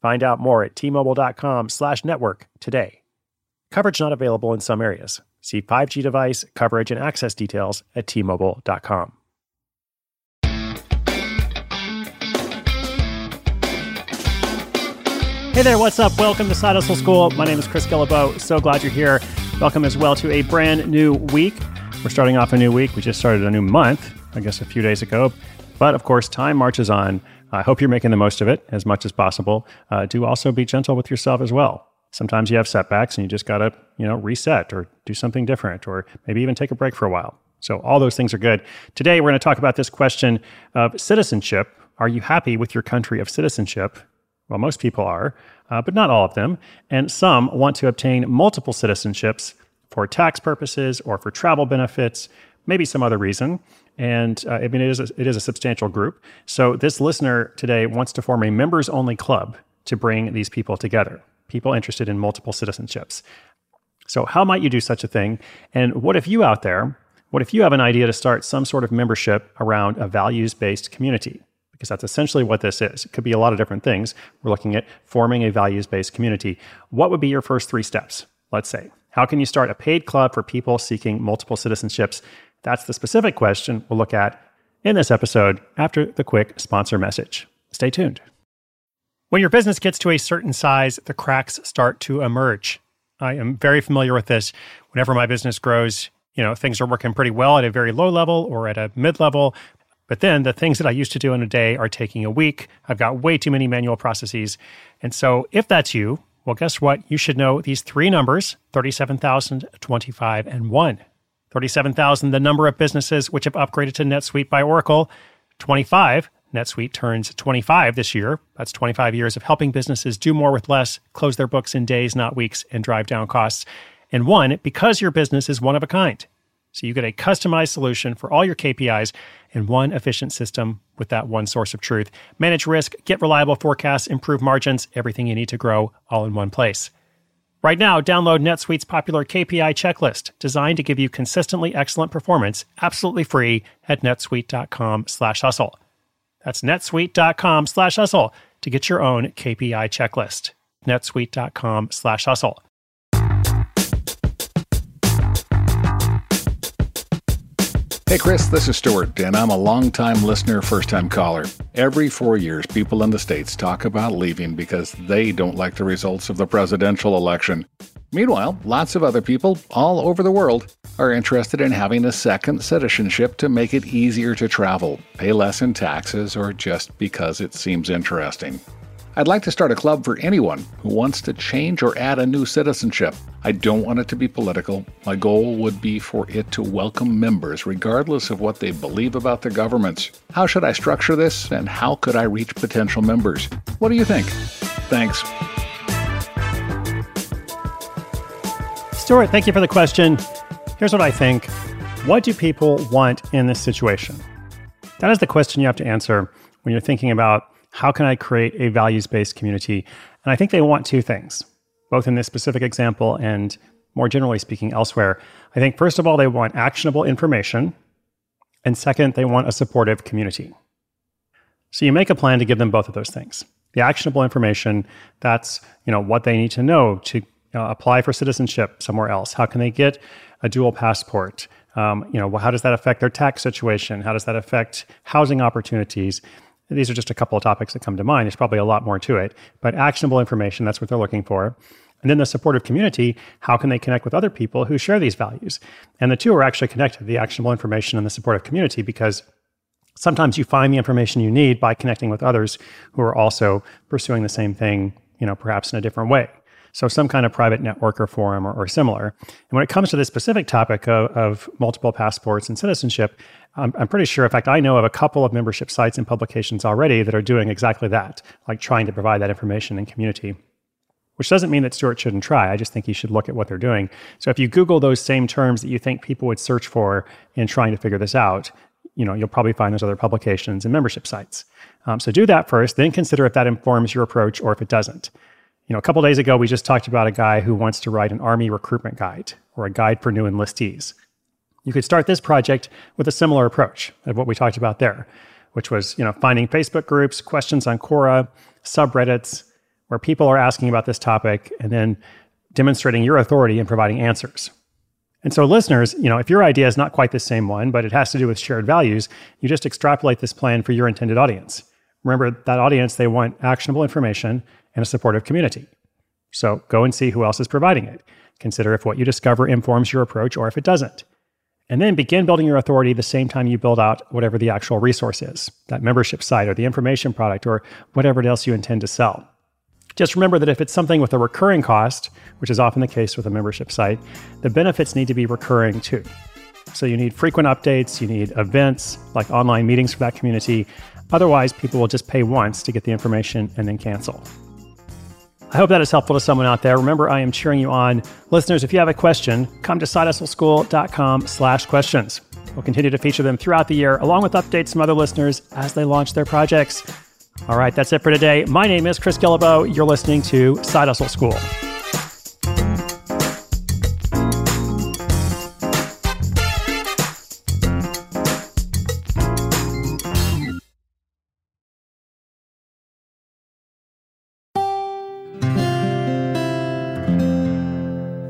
Find out more at tmobile.com slash network today. Coverage not available in some areas. See 5G device, coverage, and access details at tmobile.com. Hey there, what's up? Welcome to Side Hustle School. My name is Chris Guillebeau. So glad you're here. Welcome as well to a brand new week. We're starting off a new week. We just started a new month, I guess a few days ago. But of course, time marches on. I hope you're making the most of it as much as possible. Uh, do also be gentle with yourself as well. Sometimes you have setbacks and you just got to, you know, reset or do something different or maybe even take a break for a while. So all those things are good. Today we're going to talk about this question of citizenship. Are you happy with your country of citizenship? Well, most people are, uh, but not all of them. And some want to obtain multiple citizenships for tax purposes or for travel benefits, maybe some other reason. And uh, I mean, it is, a, it is a substantial group. So this listener today wants to form a members only club to bring these people together, people interested in multiple citizenships. So, how might you do such a thing? And what if you out there, what if you have an idea to start some sort of membership around a values based community? because that's essentially what this is. It could be a lot of different things. We're looking at forming a values based community. What would be your first three steps? Let's say. How can you start a paid club for people seeking multiple citizenships? That's the specific question we'll look at in this episode after the quick sponsor message. Stay tuned. When your business gets to a certain size, the cracks start to emerge. I am very familiar with this. Whenever my business grows, you know, things are working pretty well at a very low level or at a mid level, but then the things that I used to do in a day are taking a week. I've got way too many manual processes. And so if that's you, well, guess what? You should know these three numbers 37,000, 25, and 1. 37,000, the number of businesses which have upgraded to NetSuite by Oracle. 25, NetSuite turns 25 this year. That's 25 years of helping businesses do more with less, close their books in days, not weeks, and drive down costs. And one, because your business is one of a kind. So you get a customized solution for all your KPIs in one efficient system with that one source of truth. Manage risk, get reliable forecasts, improve margins, everything you need to grow all in one place. Right now, download NetSuite's popular KPI checklist designed to give you consistently excellent performance absolutely free at netsuite.com slash hustle. That's netsuite.com slash hustle to get your own KPI checklist. netsuite.com/hustle. Hey, Chris, this is Stuart, and I'm a long-time listener, first time caller. Every four years, people in the States talk about leaving because they don't like the results of the presidential election. Meanwhile, lots of other people all over the world are interested in having a second citizenship to make it easier to travel, pay less in taxes, or just because it seems interesting. I'd like to start a club for anyone who wants to change or add a new citizenship. I don't want it to be political. My goal would be for it to welcome members regardless of what they believe about their governments. How should I structure this and how could I reach potential members? What do you think? Thanks. Stuart, thank you for the question. Here's what I think What do people want in this situation? That is the question you have to answer when you're thinking about how can I create a values based community? And I think they want two things, both in this specific example and more generally speaking elsewhere. I think, first of all, they want actionable information. And second, they want a supportive community. So you make a plan to give them both of those things. The actionable information, that's you know what they need to know to apply for citizenship somewhere else. How can they get a dual passport? Um, you know, how does that affect their tax situation? How does that affect housing opportunities? These are just a couple of topics that come to mind. There's probably a lot more to it, but actionable information, that's what they're looking for. And then the supportive community, how can they connect with other people who share these values? And the two are actually connected, the actionable information and the supportive community, because sometimes you find the information you need by connecting with others who are also pursuing the same thing, you know, perhaps in a different way. So some kind of private network or forum or, or similar. And when it comes to this specific topic of, of multiple passports and citizenship, I'm, I'm, pretty sure, in fact, I know of a couple of membership sites and publications already that are doing exactly that, like trying to provide that information and community. which doesn't mean that Stuart shouldn't try. I just think he should look at what they're doing. So if you Google those same terms that you think people would search for in trying to figure this out, you know, you'll probably find those other publications and membership sites. Um, so do that first, then consider if that informs your approach or if it doesn't. You know, a couple days ago, we just talked about a guy who wants to write an Army recruitment guide or a guide for new enlistees. You could start this project with a similar approach of what we talked about there, which was, you know, finding Facebook groups, questions on Quora, subreddits, where people are asking about this topic and then demonstrating your authority and providing answers. And so, listeners, you know, if your idea is not quite the same one, but it has to do with shared values, you just extrapolate this plan for your intended audience. Remember, that audience, they want actionable information and a supportive community. So go and see who else is providing it. Consider if what you discover informs your approach or if it doesn't. And then begin building your authority the same time you build out whatever the actual resource is that membership site or the information product or whatever else you intend to sell. Just remember that if it's something with a recurring cost, which is often the case with a membership site, the benefits need to be recurring too. So you need frequent updates, you need events like online meetings for that community. Otherwise, people will just pay once to get the information and then cancel. I hope that is helpful to someone out there. Remember, I am cheering you on. Listeners, if you have a question, come to sidehustleschool.com slash questions. We'll continue to feature them throughout the year, along with updates from other listeners as they launch their projects. All right, that's it for today. My name is Chris Guillebeau. You're listening to Side Hustle School.